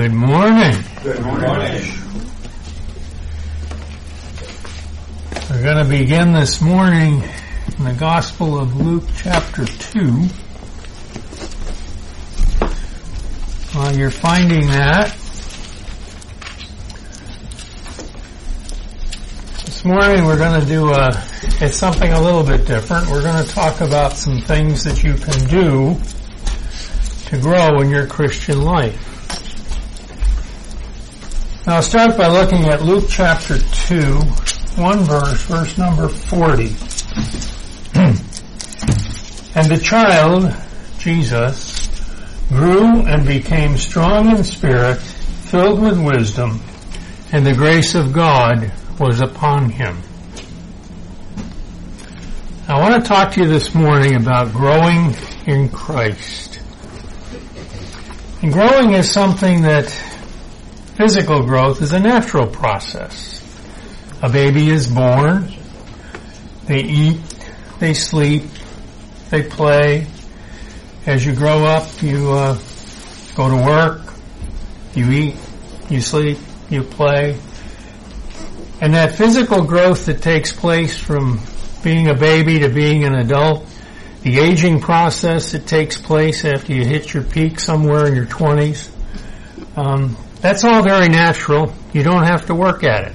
Good morning. Good morning. We're going to begin this morning in the Gospel of Luke chapter 2. While you're finding that, this morning we're going to do a, it's something a little bit different. We're going to talk about some things that you can do to grow in your Christian life. Now I'll start by looking at Luke chapter 2, one verse, verse number 40. and the child, Jesus, grew and became strong in spirit, filled with wisdom, and the grace of God was upon him. I want to talk to you this morning about growing in Christ. And growing is something that physical growth is a natural process. A baby is born, they eat, they sleep, they play. As you grow up, you uh, go to work, you eat, you sleep, you play. And that physical growth that takes place from being a baby to being an adult, the aging process that takes place after you hit your peak somewhere in your 20s, um, that's all very natural. You don't have to work at it.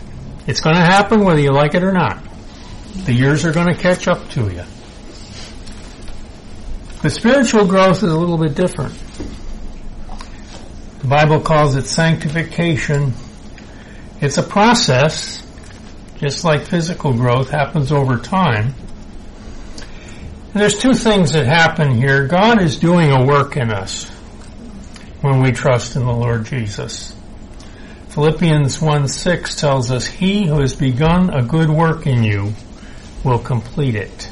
It's going to happen whether you like it or not. The years are going to catch up to you. The spiritual growth is a little bit different. The Bible calls it sanctification. It's a process, just like physical growth happens over time. And there's two things that happen here. God is doing a work in us when we trust in the Lord Jesus. Philippians 1 6 tells us, He who has begun a good work in you will complete it.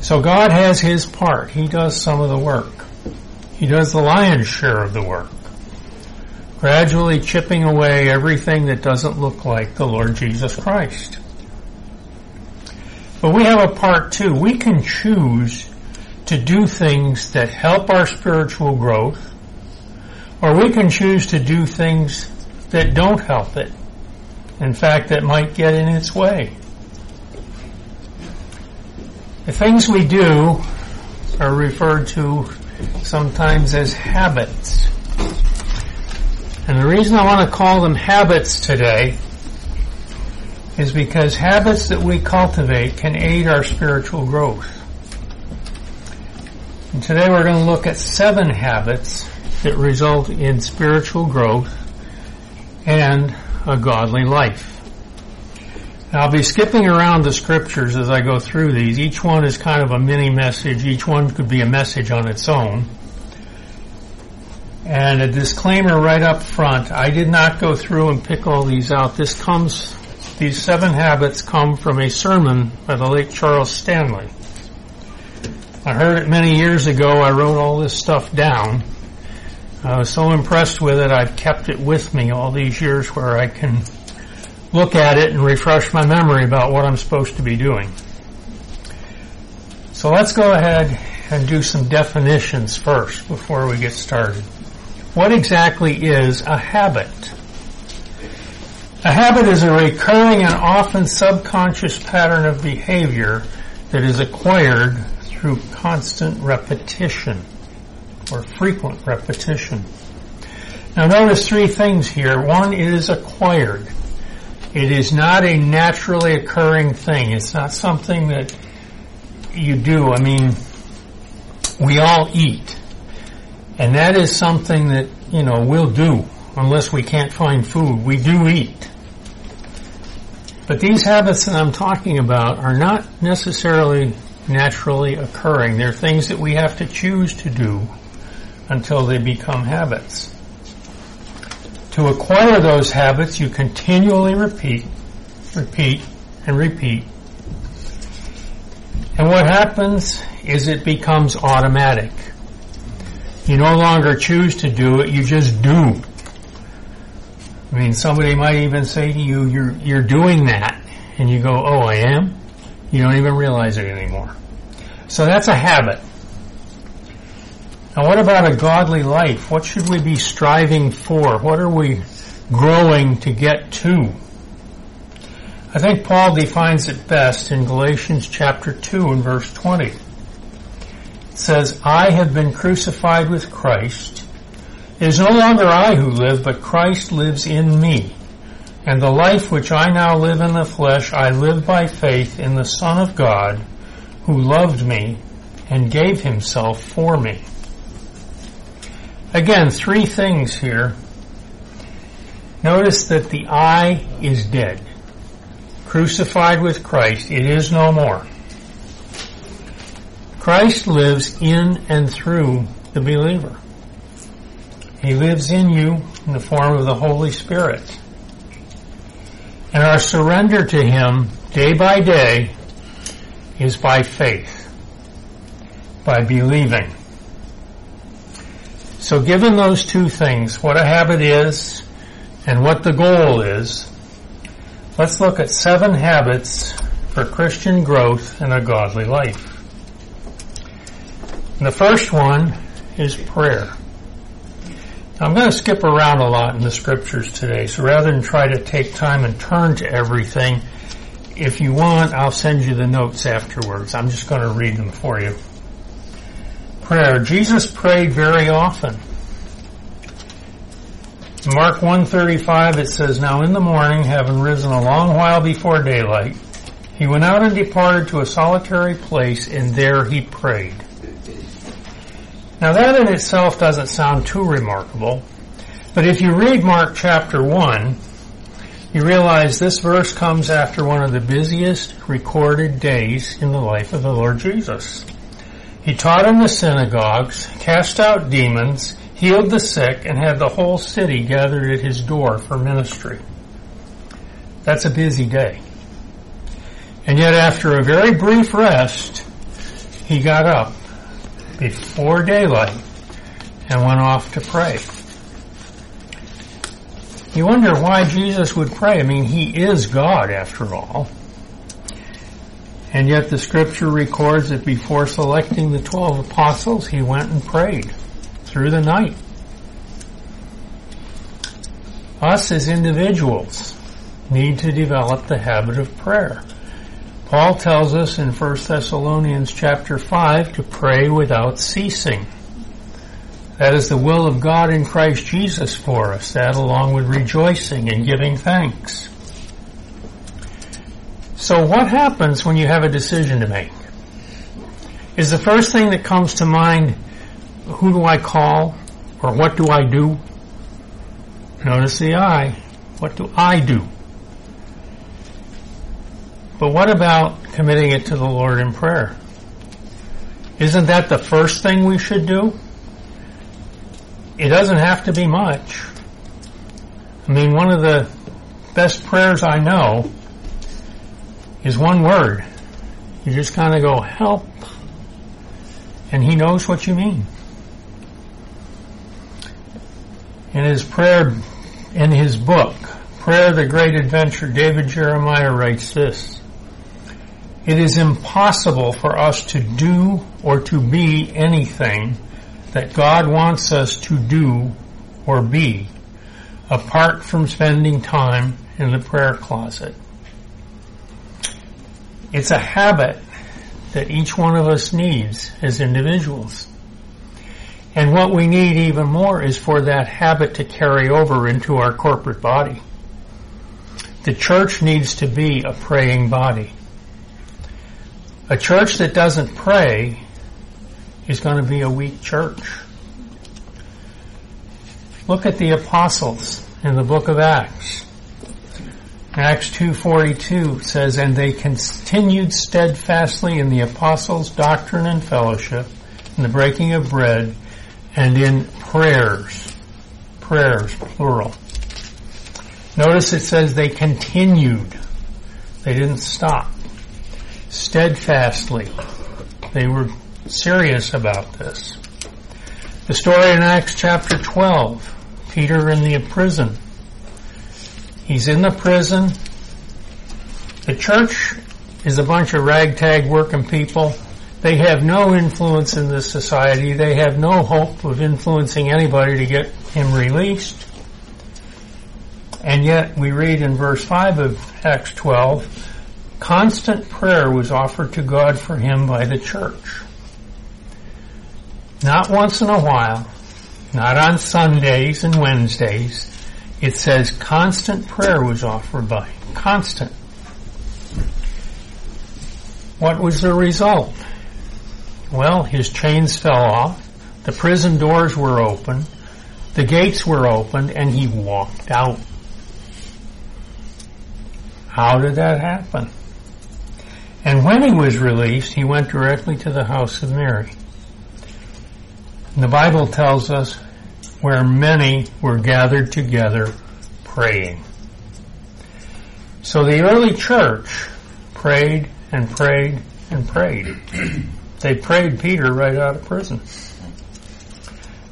So God has His part. He does some of the work. He does the lion's share of the work. Gradually chipping away everything that doesn't look like the Lord Jesus Christ. But we have a part too. We can choose to do things that help our spiritual growth, or we can choose to do things that don't help it. In fact, that might get in its way. The things we do are referred to sometimes as habits. And the reason I want to call them habits today is because habits that we cultivate can aid our spiritual growth. And today we're going to look at seven habits that result in spiritual growth and a godly life. Now, I'll be skipping around the scriptures as I go through these. Each one is kind of a mini message. Each one could be a message on its own. And a disclaimer right up front. I did not go through and pick all these out. This comes, these seven habits come from a sermon by the late Charles Stanley. I heard it many years ago. I wrote all this stuff down. I was so impressed with it, I've kept it with me all these years where I can look at it and refresh my memory about what I'm supposed to be doing. So let's go ahead and do some definitions first before we get started. What exactly is a habit? A habit is a recurring and often subconscious pattern of behavior that is acquired through constant repetition or frequent repetition. Now notice three things here. One is acquired. It is not a naturally occurring thing. It's not something that you do. I mean, we all eat. And that is something that, you know, we'll do unless we can't find food. We do eat. But these habits that I'm talking about are not necessarily naturally occurring. They're things that we have to choose to do until they become habits. To acquire those habits, you continually repeat, repeat, and repeat. And what happens is it becomes automatic. You no longer choose to do it, you just do. I mean, somebody might even say to you, you're, you're doing that. And you go, oh, I am? You don't even realize it anymore. So that's a habit. Now what about a godly life? What should we be striving for? What are we growing to get to? I think Paul defines it best in Galatians chapter 2 and verse 20. It says, I have been crucified with Christ. It is no longer I who live, but Christ lives in me. And the life which I now live in the flesh, I live by faith in the Son of God, who loved me and gave himself for me. Again, three things here. Notice that the I is dead crucified with Christ, it is no more. Christ lives in and through the believer. He lives in you in the form of the Holy Spirit. And our surrender to Him day by day is by faith, by believing. So given those two things, what a habit is and what the goal is, Let's look at seven habits for Christian growth and a godly life. And the first one is prayer. I'm going to skip around a lot in the scriptures today, so rather than try to take time and turn to everything, if you want, I'll send you the notes afterwards. I'm just going to read them for you. Prayer. Jesus prayed very often. Mark 135 it says, Now in the morning, having risen a long while before daylight, he went out and departed to a solitary place, and there he prayed. Now that in itself doesn't sound too remarkable, but if you read Mark chapter 1, you realize this verse comes after one of the busiest recorded days in the life of the Lord Jesus. He taught in the synagogues, cast out demons, healed the sick, and had the whole city gathered at his door for ministry. That's a busy day. And yet after a very brief rest, he got up before daylight and went off to pray. You wonder why Jesus would pray. I mean, he is God after all. And yet the scripture records that before selecting the twelve apostles, he went and prayed through the night. Us as individuals need to develop the habit of prayer. Paul tells us in 1 Thessalonians chapter 5 to pray without ceasing. That is the will of God in Christ Jesus for us, that along with rejoicing and giving thanks. So what happens when you have a decision to make? Is the first thing that comes to mind who do I call or what do I do? Notice the I. What do I do? But what about committing it to the Lord in prayer? Isn't that the first thing we should do? It doesn't have to be much. I mean, one of the best prayers I know is one word. You just kind of go, help. And he knows what you mean. In his prayer, in his book, Prayer the Great Adventure, David Jeremiah writes this. It is impossible for us to do or to be anything that God wants us to do or be apart from spending time in the prayer closet. It's a habit that each one of us needs as individuals. And what we need even more is for that habit to carry over into our corporate body. The church needs to be a praying body. A church that doesn't pray is going to be a weak church. Look at the apostles in the book of Acts. Acts 2.42 says, And they continued steadfastly in the apostles' doctrine and fellowship, in the breaking of bread, and in prayers. Prayers, plural. Notice it says they continued. They didn't stop. Steadfastly. They were serious about this. The story in Acts chapter 12. Peter in the prison. He's in the prison. The church is a bunch of ragtag working people They have no influence in this society. They have no hope of influencing anybody to get him released. And yet we read in verse 5 of Acts 12, constant prayer was offered to God for him by the church. Not once in a while, not on Sundays and Wednesdays. It says constant prayer was offered by. Constant. What was the result? Well, his chains fell off, the prison doors were open, the gates were opened, and he walked out. How did that happen? And when he was released, he went directly to the house of Mary. And the Bible tells us where many were gathered together praying. So the early church prayed and prayed and prayed. They prayed Peter right out of prison.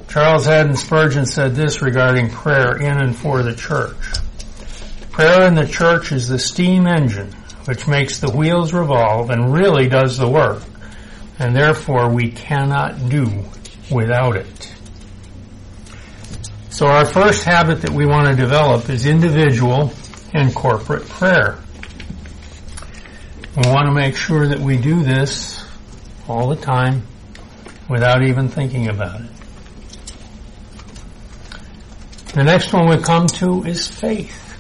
Charles Haddon Spurgeon said this regarding prayer in and for the church. Prayer in the church is the steam engine which makes the wheels revolve and really does the work, and therefore we cannot do without it. So our first habit that we want to develop is individual and corporate prayer. We want to make sure that we do this all the time without even thinking about it. The next one we come to is faith.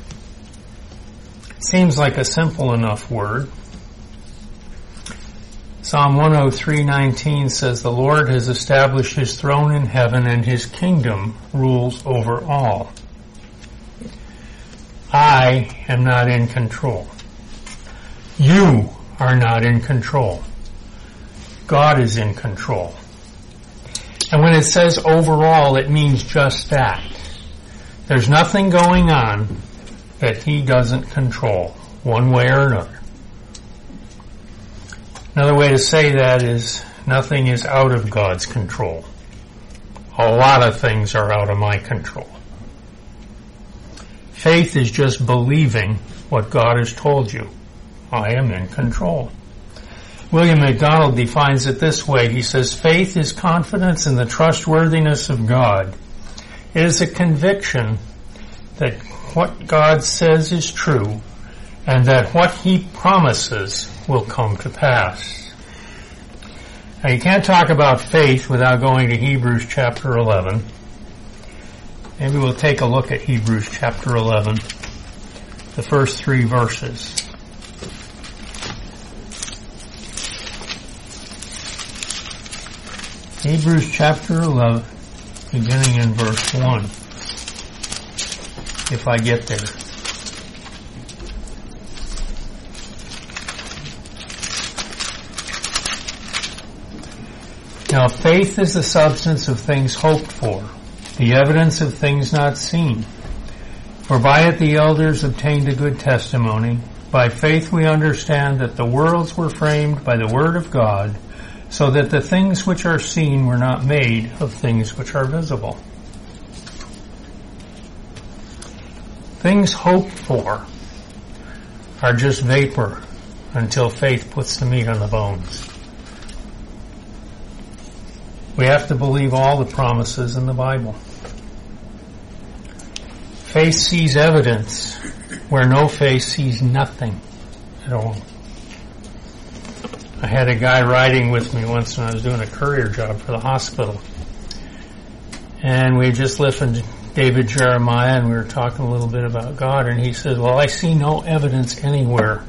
Seems like a simple enough word. Psalm 103:19 says the Lord has established his throne in heaven and his kingdom rules over all. I am not in control. You are not in control. God is in control. And when it says overall, it means just that. There's nothing going on that he doesn't control, one way or another. Another way to say that is nothing is out of God's control. A lot of things are out of my control. Faith is just believing what God has told you. I am in control. William MacDonald defines it this way. He says, faith is confidence in the trustworthiness of God. It is a conviction that what God says is true and that what he promises will come to pass. Now you can't talk about faith without going to Hebrews chapter 11. Maybe we'll take a look at Hebrews chapter 11, the first three verses. Hebrews chapter 11, beginning in verse 1 if I get there. Now faith is the substance of things hoped for, the evidence of things not seen. For by it the elders obtained a good testimony. By faith we understand that the worlds were framed by the word of God, so that the things which are seen were not made of things which are visible. Things hoped for are just vapor until faith puts the meat on the bones. We have to believe all the promises in the Bible. Faith sees evidence where no faith sees nothing at all. I had a guy riding with me once when I was doing a courier job for the hospital. And we just listened to David Jeremiah and we were talking a little bit about God and he said, well, I see no evidence anywhere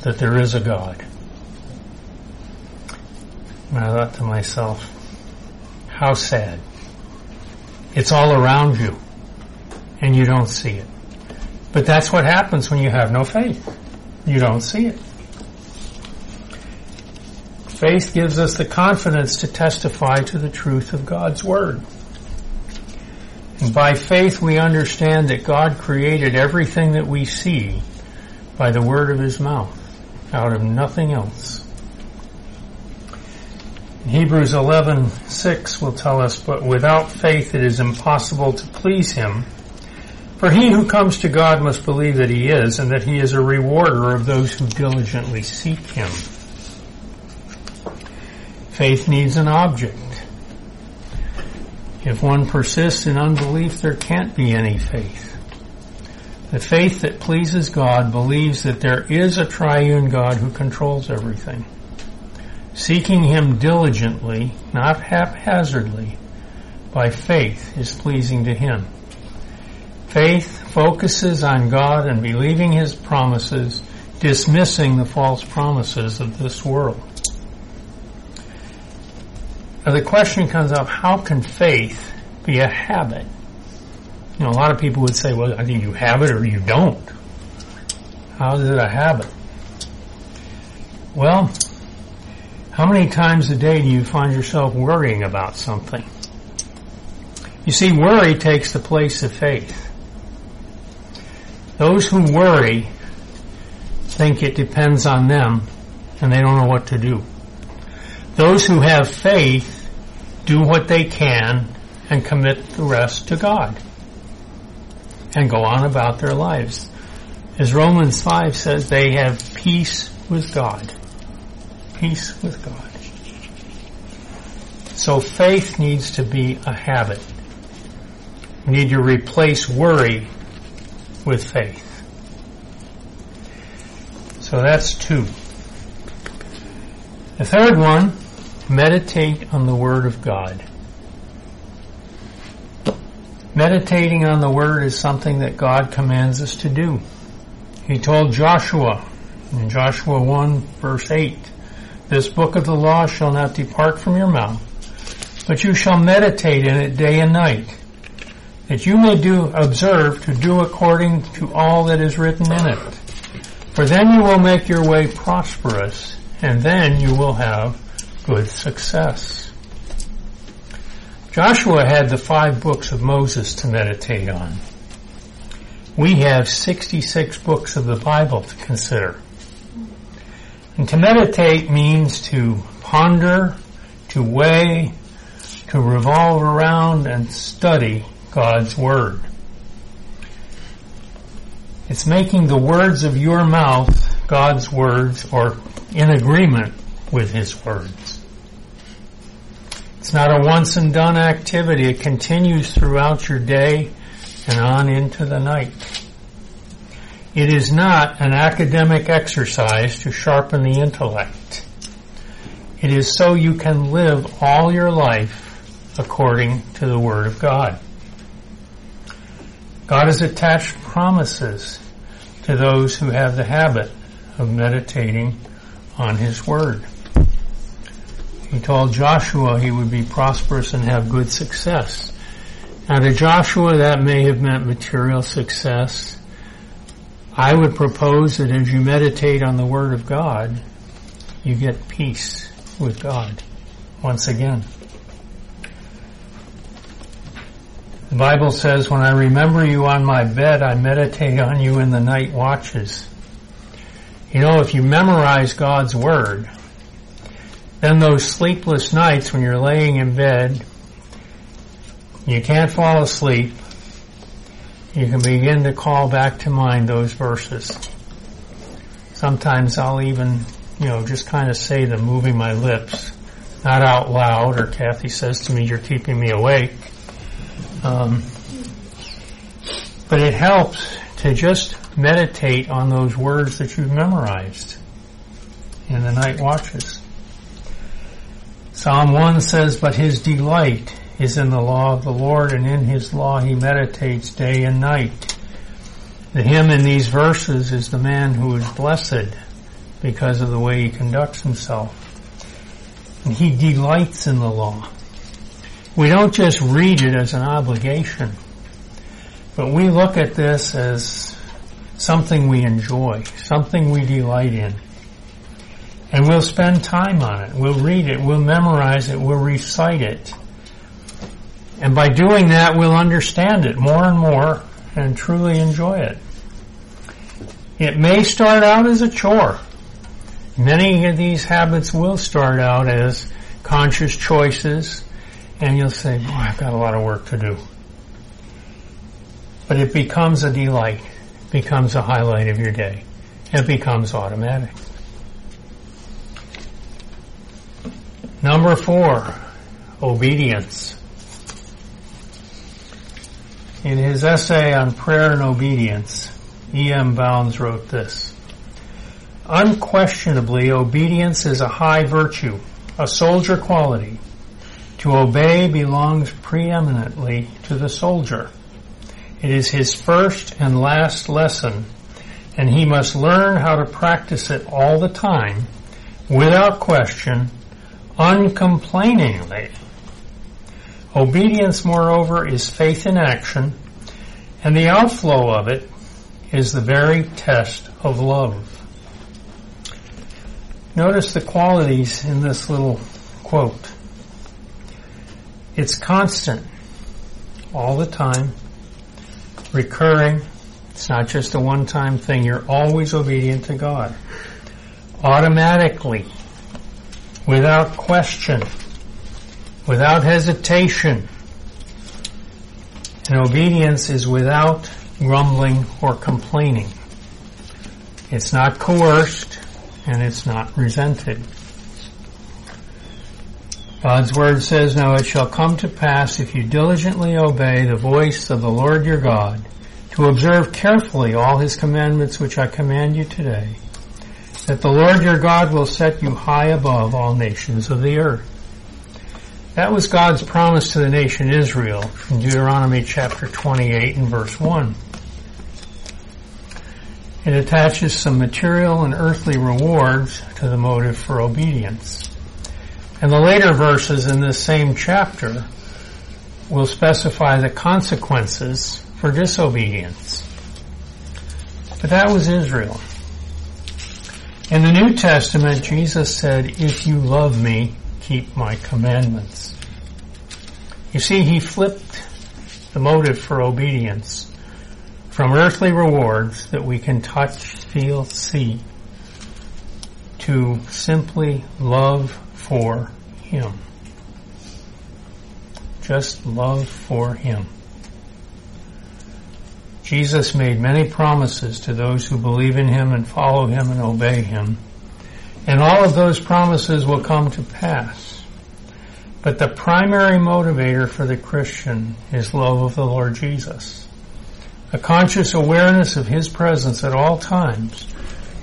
that there is a God. And I thought to myself, how sad. It's all around you and you don't see it. But that's what happens when you have no faith. You don't see it. Faith gives us the confidence to testify to the truth of God's Word. And by faith we understand that God created everything that we see by the word of his mouth, out of nothing else. Hebrews 11:6 will tell us, but without faith it is impossible to please him. For he who comes to God must believe that he is, and that he is a rewarder of those who diligently seek him. Faith needs an object. If one persists in unbelief, there can't be any faith. The faith that pleases God believes that there is a triune God who controls everything. Seeking Him diligently, not haphazardly, by faith is pleasing to Him. Faith focuses on God and believing His promises, dismissing the false promises of this world. Now the question comes up, how can faith be a habit? You know, a lot of people would say, well, I think you have it or you don't. How is it a habit? Well, how many times a day do you find yourself worrying about something? You see, worry takes the place of faith. Those who worry think it depends on them and they don't know what to do. Those who have faith do what they can and commit the rest to God and go on about their lives. As Romans 5 says, they have peace with God. Peace with God. So faith needs to be a habit. We need to replace worry with faith. So that's two. The third one, meditate on the Word of God. Meditating on the Word is something that God commands us to do. He told Joshua in Joshua 1 verse 8, This book of the law shall not depart from your mouth, but you shall meditate in it day and night, that you may do, observe to do according to all that is written in it. For then you will make your way prosperous, and then you will have good success. Joshua had the five books of Moses to meditate on. We have 66 books of the Bible to consider. And to meditate means to ponder, to weigh, to revolve around and study God's Word. It's making the words of your mouth God's words or in agreement with His words. It's not a once and done activity. It continues throughout your day and on into the night. It is not an academic exercise to sharpen the intellect. It is so you can live all your life according to the Word of God. God has attached promises to those who have the habit of meditating on His Word. He told Joshua he would be prosperous and have good success. Now to Joshua that may have meant material success. I would propose that as you meditate on the Word of God, you get peace with God once again. The Bible says, when I remember you on my bed, I meditate on you in the night watches. You know, if you memorize God's Word, then those sleepless nights when you're laying in bed, you can't fall asleep, you can begin to call back to mind those verses. Sometimes I'll even, you know, just kind of say them moving my lips, not out loud, or Kathy says to me, you're keeping me awake. Um, but it helps to just meditate on those words that you've memorized in the night watches. Psalm 1 says, But his delight is in the law of the Lord, and in his law he meditates day and night. The him in these verses is the man who is blessed because of the way he conducts himself. And he delights in the law. We don't just read it as an obligation, but we look at this as something we enjoy, something we delight in. And we'll spend time on it. We'll read it. We'll memorize it. We'll recite it. And by doing that, we'll understand it more and more and truly enjoy it. It may start out as a chore. Many of these habits will start out as conscious choices and you'll say, boy, I've got a lot of work to do. But it becomes a delight, becomes a highlight of your day. It becomes automatic. Number four, obedience. In his essay on prayer and obedience, E.M. Bounds wrote this. Unquestionably, obedience is a high virtue, a soldier quality. To obey belongs preeminently to the soldier. It is his first and last lesson, and he must learn how to practice it all the time, without question, uncomplainingly. Obedience, moreover, is faith in action, and the outflow of it is the very test of love. Notice the qualities in this little quote. It's constant, all the time, recurring. It's not just a one-time thing. You're always obedient to God. Automatically, without question, without hesitation. And obedience is without grumbling or complaining. It's not coerced and it's not resented. God's word says, Now it shall come to pass if you diligently obey the voice of the Lord your God, to observe carefully all his commandments which I command you today, that the Lord your God will set you high above all nations of the earth. That was God's promise to the nation Israel in Deuteronomy chapter 28 and verse 1. It attaches some material and earthly rewards to the motive for obedience. And the later verses in this same chapter will specify the consequences for disobedience. But that was Israel. In the New Testament, Jesus said, if you love me, keep my commandments. You see, he flipped the motive for obedience from earthly rewards that we can touch, feel, see, to simply love for Him. Just love for Him. Jesus made many promises to those who believe in Him and follow Him and obey Him. And all of those promises will come to pass. But the primary motivator for the Christian is love of the Lord Jesus. A conscious awareness of His presence at all times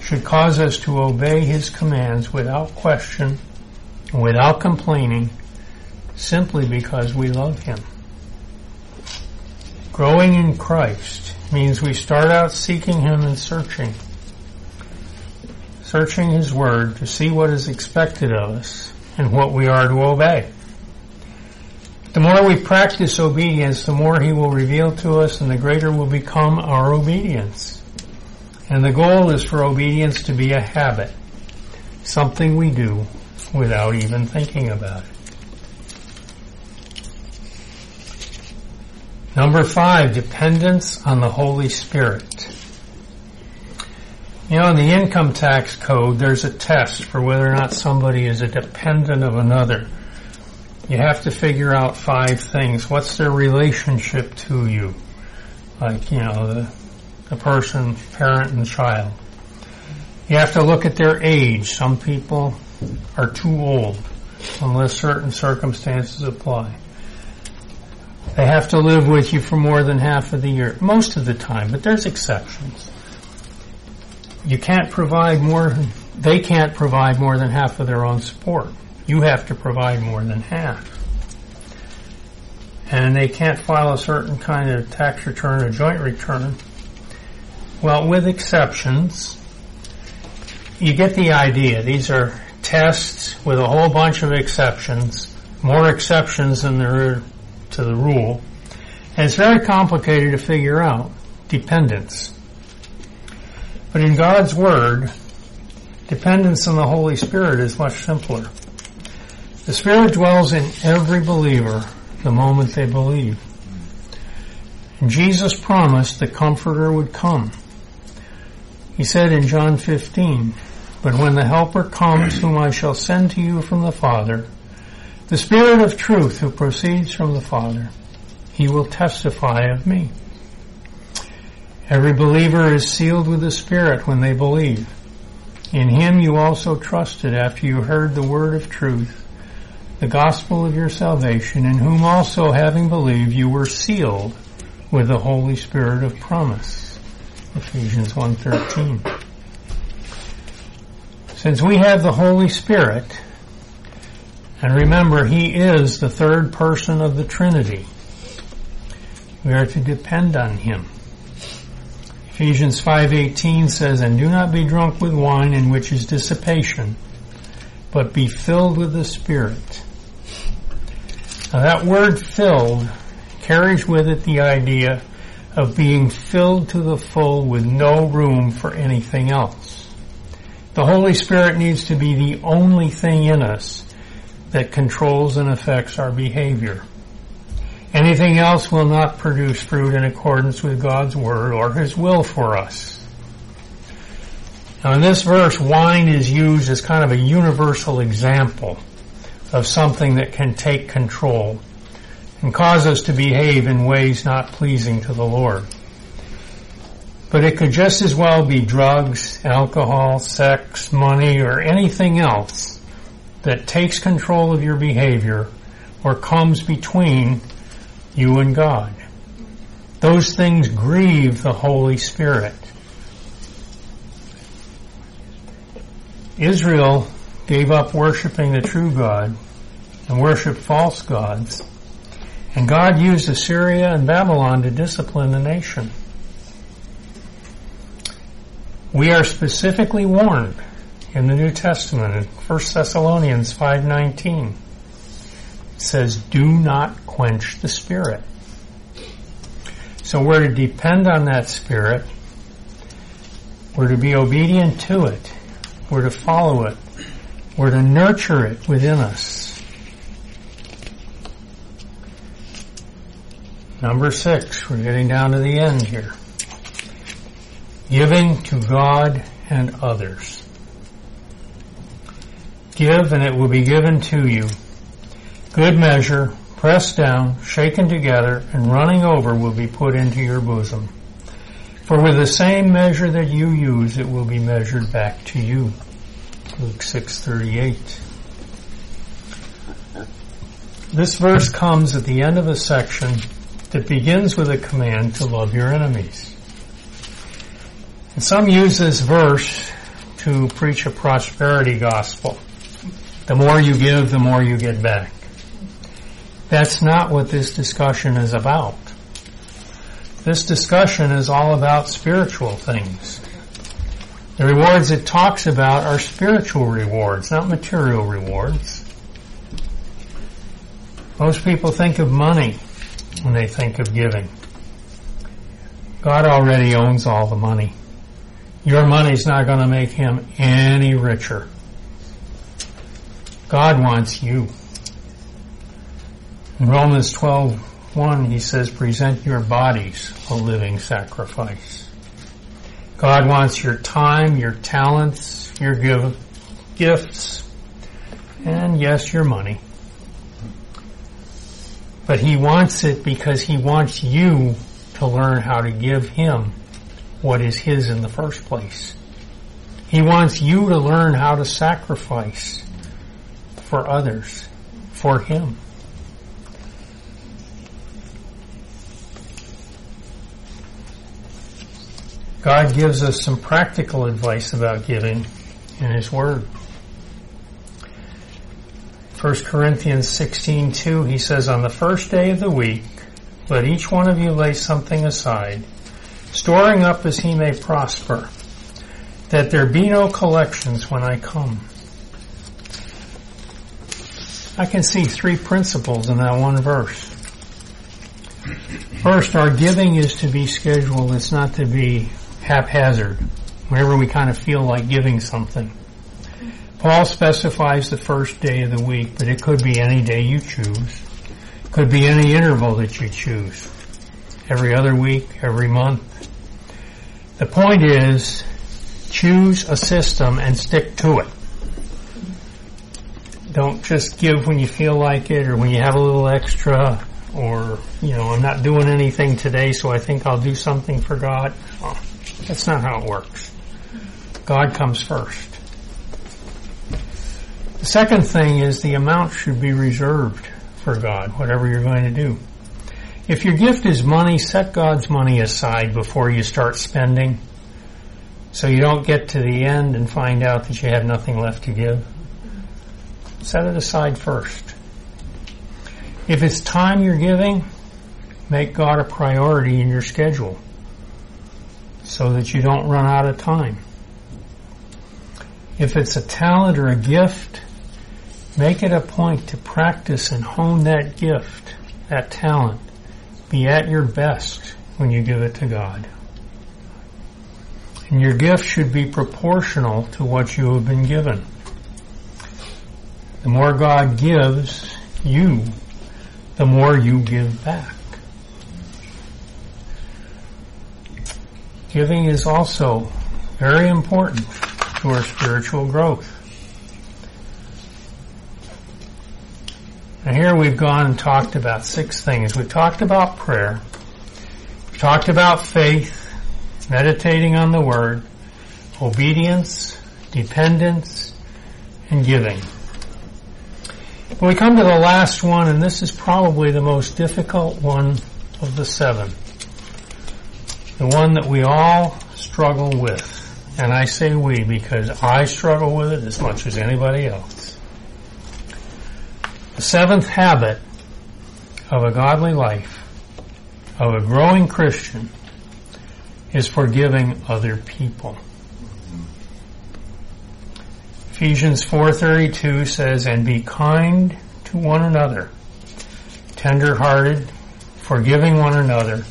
should cause us to obey His commands without question without complaining simply because we love Him. Growing in Christ means we start out seeking Him and searching. Searching His Word to see what is expected of us and what we are to obey. The more we practice obedience, the more He will reveal to us and the greater will become our obedience. And the goal is for obedience to be a habit, something we do without even thinking about it. Number five, dependence on the Holy Spirit. You know, in the income tax code, there's a test for whether or not somebody is a dependent of another. You have to figure out five things. What's their relationship to you? Like, you know, the, the person, parent, and child. You have to look at their age. Some people are too old unless certain circumstances apply. They have to live with you for more than half of the year, most of the time, but there's exceptions. You can't provide more, they can't provide more than half of their own support. You have to provide more than half. And they can't file a certain kind of tax return or joint return. Well, with exceptions, you get the idea. These are tests with a whole bunch of exceptions, more exceptions than there are to the rule. And it's very complicated to figure out dependence. But in God's Word, dependence on the Holy Spirit is much simpler. The Spirit dwells in every believer the moment they believe. And Jesus promised the Comforter would come. He said in John 15, but when the Helper comes, whom I shall send to you from the Father, the Spirit of truth who proceeds from the Father, he will testify of me. Every believer is sealed with the Spirit when they believe. In him you also trusted after you heard the word of truth, the gospel of your salvation, in whom also having believed you were sealed with the Holy Spirit of promise. Ephesians 1.13. Since we have the Holy Spirit, and remember, He is the third person of the Trinity, we are to depend on Him. Ephesians 5:18 says, "And do not be drunk with wine in which is dissipation, but be filled with the Spirit." Now that word filled carries with it the idea of being filled to the full with no room for anything else. The Holy Spirit needs to be the only thing in us that controls and affects our behavior. Anything else will not produce fruit in accordance with God's Word or His will for us. Now in this verse, wine is used as kind of a universal example of something that can take control and cause us to behave in ways not pleasing to the Lord. But it could just as well be drugs, alcohol, sex, money, or anything else that takes control of your behavior or comes between you and God. Those things grieve the Holy Spirit. Israel gave up worshiping the true God and worshiped false gods and God used Assyria and Babylon to discipline the nation. We are specifically warned in the New Testament in 1 Thessalonians 5:19 says do not quench the spirit. So we're to depend on that spirit. We're to be obedient to it. We're to follow it. We're to nurture it within us. Number six, we're getting down to the end here. Giving to God and others. Give and it will be given to you. Good measure, pressed down, shaken together, and running over will be put into your bosom. For with the same measure that you use, it will be measured back to you. Luke 6:38. This verse comes at the end of a section that begins with a command to love your enemies. And some use this verse to preach a prosperity gospel. The more you give, the more you get back. That's not what this discussion is about. This discussion is all about spiritual things. The rewards it talks about are spiritual rewards, not material rewards. Most people think of money when they think of giving. God already owns all the money. Your money's not going to make him any richer. God wants you. In Romans 12, he says, present your bodies a living sacrifice. God wants your time, your talents, your give, gifts, and yes, your money. But he wants it because he wants you to learn how to give him what is his in the first place. He wants you to learn how to sacrifice for others, for him. God gives us some practical advice about giving in His Word. 1 Corinthians 16:2 he says on the first day of the week let each one of you lay something aside storing up as he may prosper that there be no collections when I come. I can see three principles in that one verse. First, our giving is to be scheduled. It's not to be haphazard whenever we kind of feel like giving something. Paul specifies the first day of the week, but it could be any day you choose. Could be any interval that you choose. Every other week, every month. The point is, choose a system and stick to it. Don't just give when you feel like it or when you have a little extra or, you know, I'm not doing anything today so I think I'll do something for God. Well, that's not how it works. God comes first. The second thing is the amount should be reserved for God, whatever you're going to do. If your gift is money, set God's money aside before you start spending so you don't get to the end and find out that you have nothing left to give. Set it aside first. If it's time you're giving, make God a priority in your schedule so that you don't run out of time. If it's a talent or a gift, make it a point to practice and hone that gift, that talent. Be at your best when you give it to God. And your gift should be proportional to what you have been given. The more God gives you, the more you give back. Giving is also very important to our spiritual growth. Now here we've gone and talked about six things. We've talked about prayer. We've talked about faith meditating on the Word, obedience, dependence, and giving. When we come to the last one, and this is probably the most difficult one of the seven, the one that we all struggle with. And I say we because I struggle with it as much as anybody else. The seventh habit of a godly life, of a growing Christian, is forgiving other people. Ephesians 4:32 says, "And be kind to one another, tender-hearted, forgiving one another,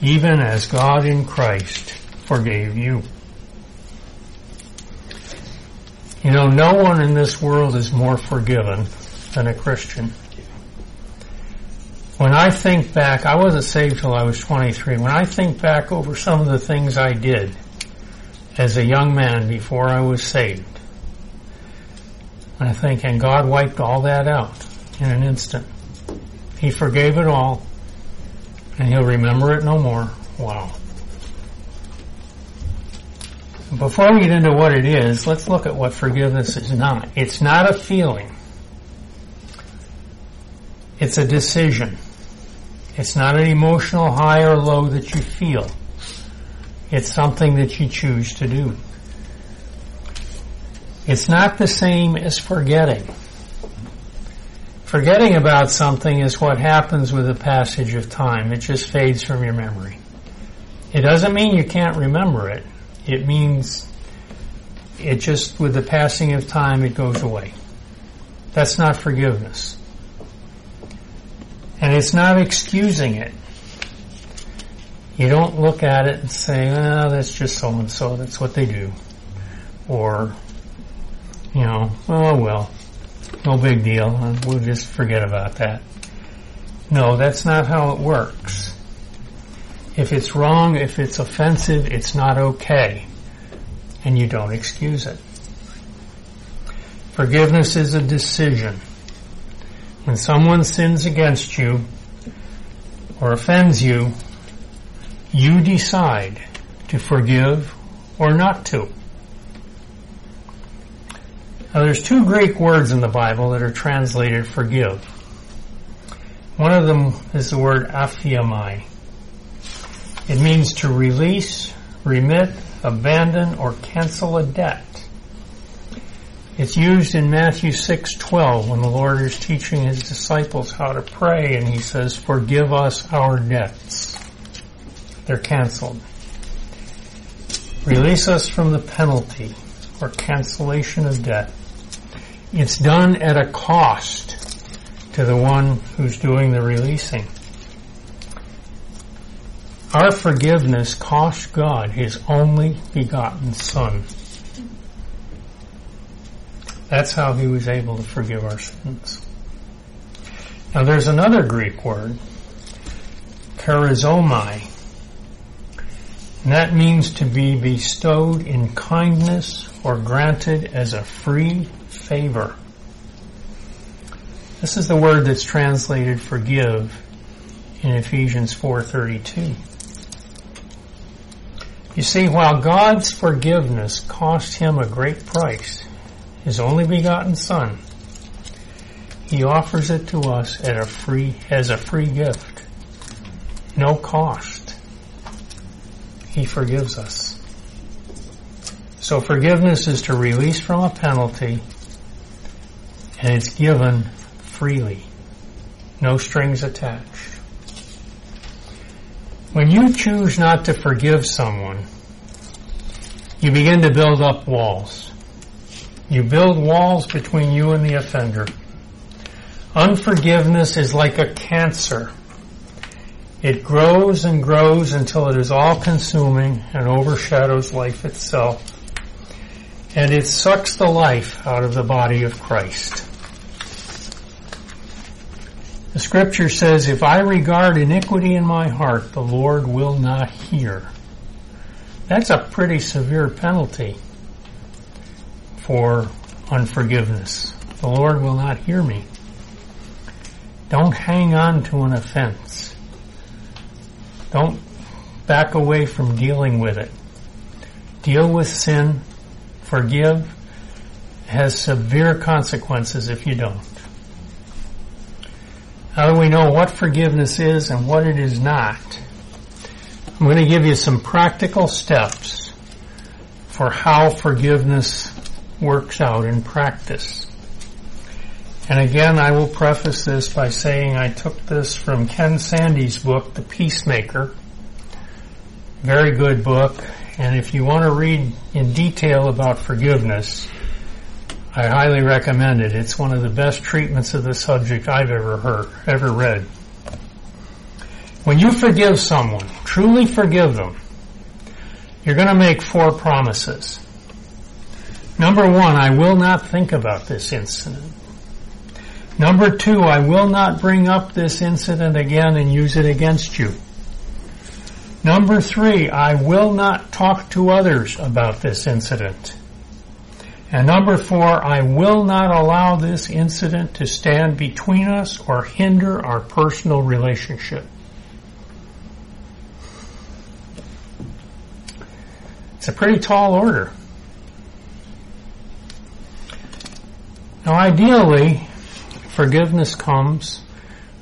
even as God in Christ forgave you." You know, no one in this world is more forgiven than a Christian. When I think back, I wasn't saved till I was 23. When I think back over some of the things I did as a young man before I was saved, I think, and God wiped all that out in an instant. He forgave it all, and He'll remember it no more. Wow. Before we get into what it is, let's look at what forgiveness is not. It's not a feeling. It's a decision. It's not an emotional high or low that you feel. It's something that you choose to do. It's not the same as forgetting. Forgetting about something is what happens with the passage of time. It just fades from your memory. It doesn't mean you can't remember it. It means it just, with the passing of time, it goes away. That's not forgiveness. And it's not excusing it. You don't look at it and say, oh, that's just so and so, that's what they do. Or, you know, oh well, no big deal, we'll just forget about that. No, that's not how it works. If it's wrong, if it's offensive, it's not okay. And you don't excuse it. Forgiveness is a decision. When someone sins against you or offends you, you decide to forgive or not to. Now there's two Greek words in the Bible that are translated forgive. One of them is the word aphiamai. It means to release, remit, abandon, or cancel a debt. It's used in Matthew 6:12 when the Lord is teaching his disciples how to pray and he says, "Forgive us our debts." They're canceled. Release us from the penalty or cancellation of debt. It's done at a cost to the one who's doing the releasing. Our forgiveness cost God his only begotten Son. That's how he was able to forgive our sins. Now there's another Greek word, charizomai, and that means to be bestowed in kindness or granted as a free favor. This is the word that's translated forgive in Ephesians 4:32. You see, while God's forgiveness cost him a great price, His only begotten Son, He offers it to us at a free, as a free gift. No cost. He forgives us. So forgiveness is to release from a penalty and it's given freely. No strings attached. When you choose not to forgive someone, you begin to build up walls. You build walls between you and the offender. Unforgiveness is like a cancer. It grows and grows until it is all consuming and overshadows life itself. And it sucks the life out of the body of Christ. The scripture says, if I regard iniquity in my heart, the Lord will not hear. That's a pretty severe penalty for unforgiveness. The Lord will not hear me. Don't hang on to an offense. Don't back away from dealing with it. Deal with sin. Forgive. It has severe consequences if you don't. How do we know what forgiveness is and what it is not? I'm going to give you some practical steps for how forgiveness works out in practice. And again, I will preface this by saying I took this from Ken Sande's book, The Peacemaker. Very good book. And if you want to read in detail about forgiveness, I highly recommend it. It's one of the best treatments of the subject I've ever heard, ever read. When you forgive someone, truly forgive them, you're going to make four promises. Number one, I will not think about this incident. Number two, I will not bring up this incident again and use it against you. Number three, I will not talk to others about this incident. And number four, I will not allow this incident to stand between us or hinder our personal relationship. It's a pretty tall order. Now ideally, forgiveness comes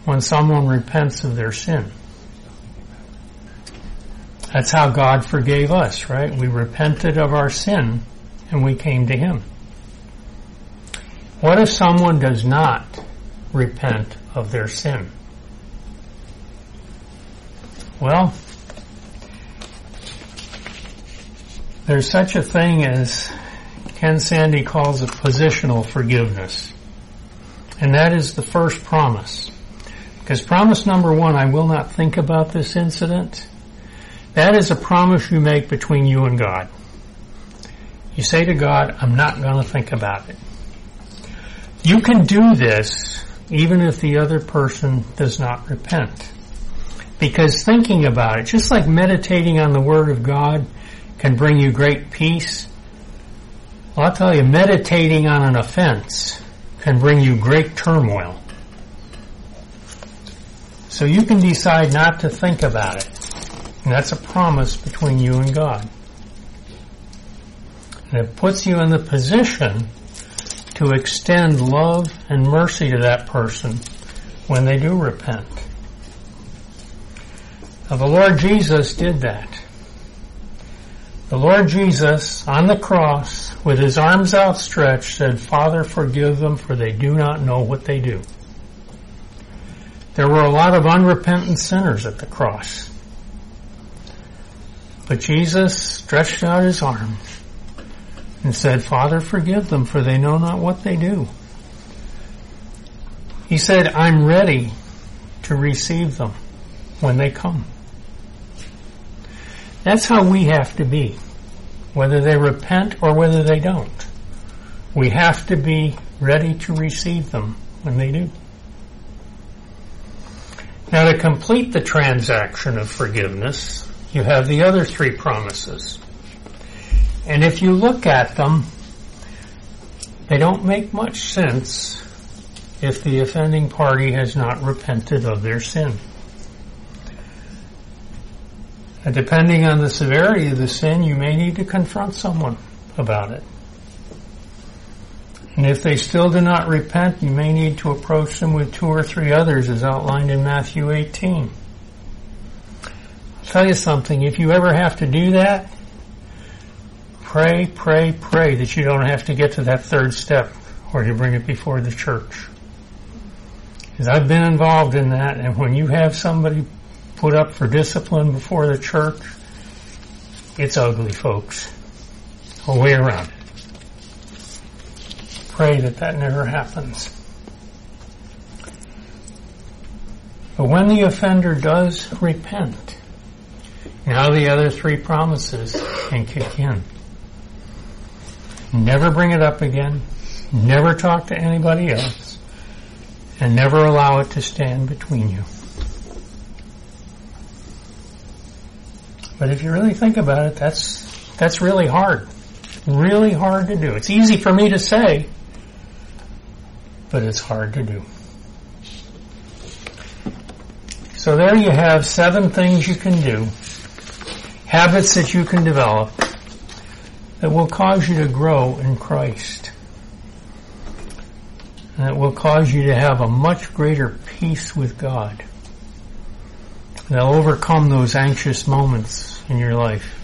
when someone repents of their sin. That's how God forgave us, right? We repented of our sin and we came to him. What if someone does not repent of their sin? Well, there's such a thing as Ken Sande calls a positional forgiveness. And that is the first promise. Because promise number one, I will not think about this incident, that is a promise you make between you and God. You say to God, I'm not going to think about it. You can do this even if the other person does not repent. Because thinking about it, just like meditating on the Word of God can bring you great peace, well, I'll tell you, meditating on an offense can bring you great turmoil. So you can decide not to think about it. And that's a promise between you and God. And it puts you in the position to extend love and mercy to that person when they do repent. Now the Lord Jesus did that. The Lord Jesus on the cross with his arms outstretched said, Father forgive them for they do not know what they do. There were a lot of unrepentant sinners at the cross. But Jesus stretched out his arms and said, Father, forgive them, for they know not what they do. He said, I'm ready to receive them when they come. That's how we have to be, whether they repent or whether they don't. We have to be ready to receive them when they do. Now to complete the transaction of forgiveness, you have the other three promises. And if you look at them, they don't make much sense if the offending party has not repented of their sin. And depending on the severity of the sin, you may need to confront someone about it. And if they still do not repent, you may need to approach them with two or three others as outlined in Matthew 18. I'll tell you something, if you ever have to do that, pray, pray, pray that you don't have to get to that third step or you bring it before the church. Because I've been involved in that and when you have somebody put up for discipline before the church, it's ugly folks. No way around it pray that that never happens. But when the offender does repent, now the other three promises can kick in. Never bring it up again. Never talk to anybody else. And never allow it to stand between you. But if you really think about it, that's, that's really hard. Really hard to do. It's easy for me to say, but it's hard to do. So there you have seven things you can do, habits that you can develop that will cause you to grow in Christ. And it will cause you to have a much greater peace with God. They'll overcome those anxious moments in your life.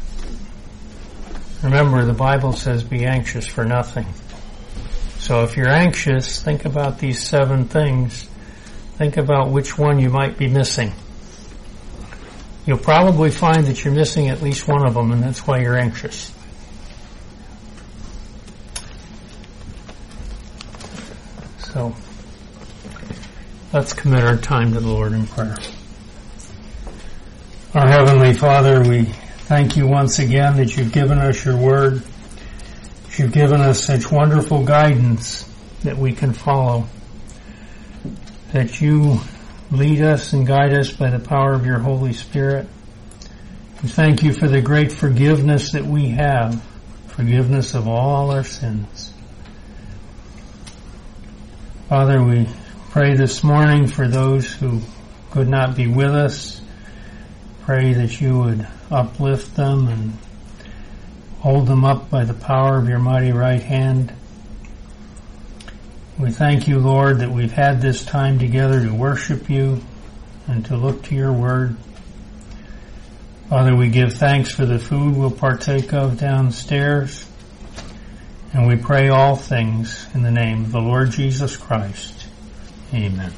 Remember, the Bible says be anxious for nothing. So if you're anxious, think about these seven things. Think about which one you might be missing. You'll probably find that you're missing at least one of them and that's why you're anxious. So, let's commit our time to the Lord in prayer. Our Heavenly Father, we thank you once again that you've given us your word. You've given us such wonderful guidance that we can follow. That you lead us and guide us by the power of your Holy Spirit. We thank you for the great forgiveness that we have. Forgiveness of all our sins. Father, we pray this morning for those who could not be with us. Pray that you would uplift them and Hold them up by the power of your mighty right hand. We thank you, Lord, that we've had this time together to worship you and to look to your word. Father, we give thanks for the food we'll partake of downstairs. And we pray all things in the name of the Lord Jesus Christ. Amen.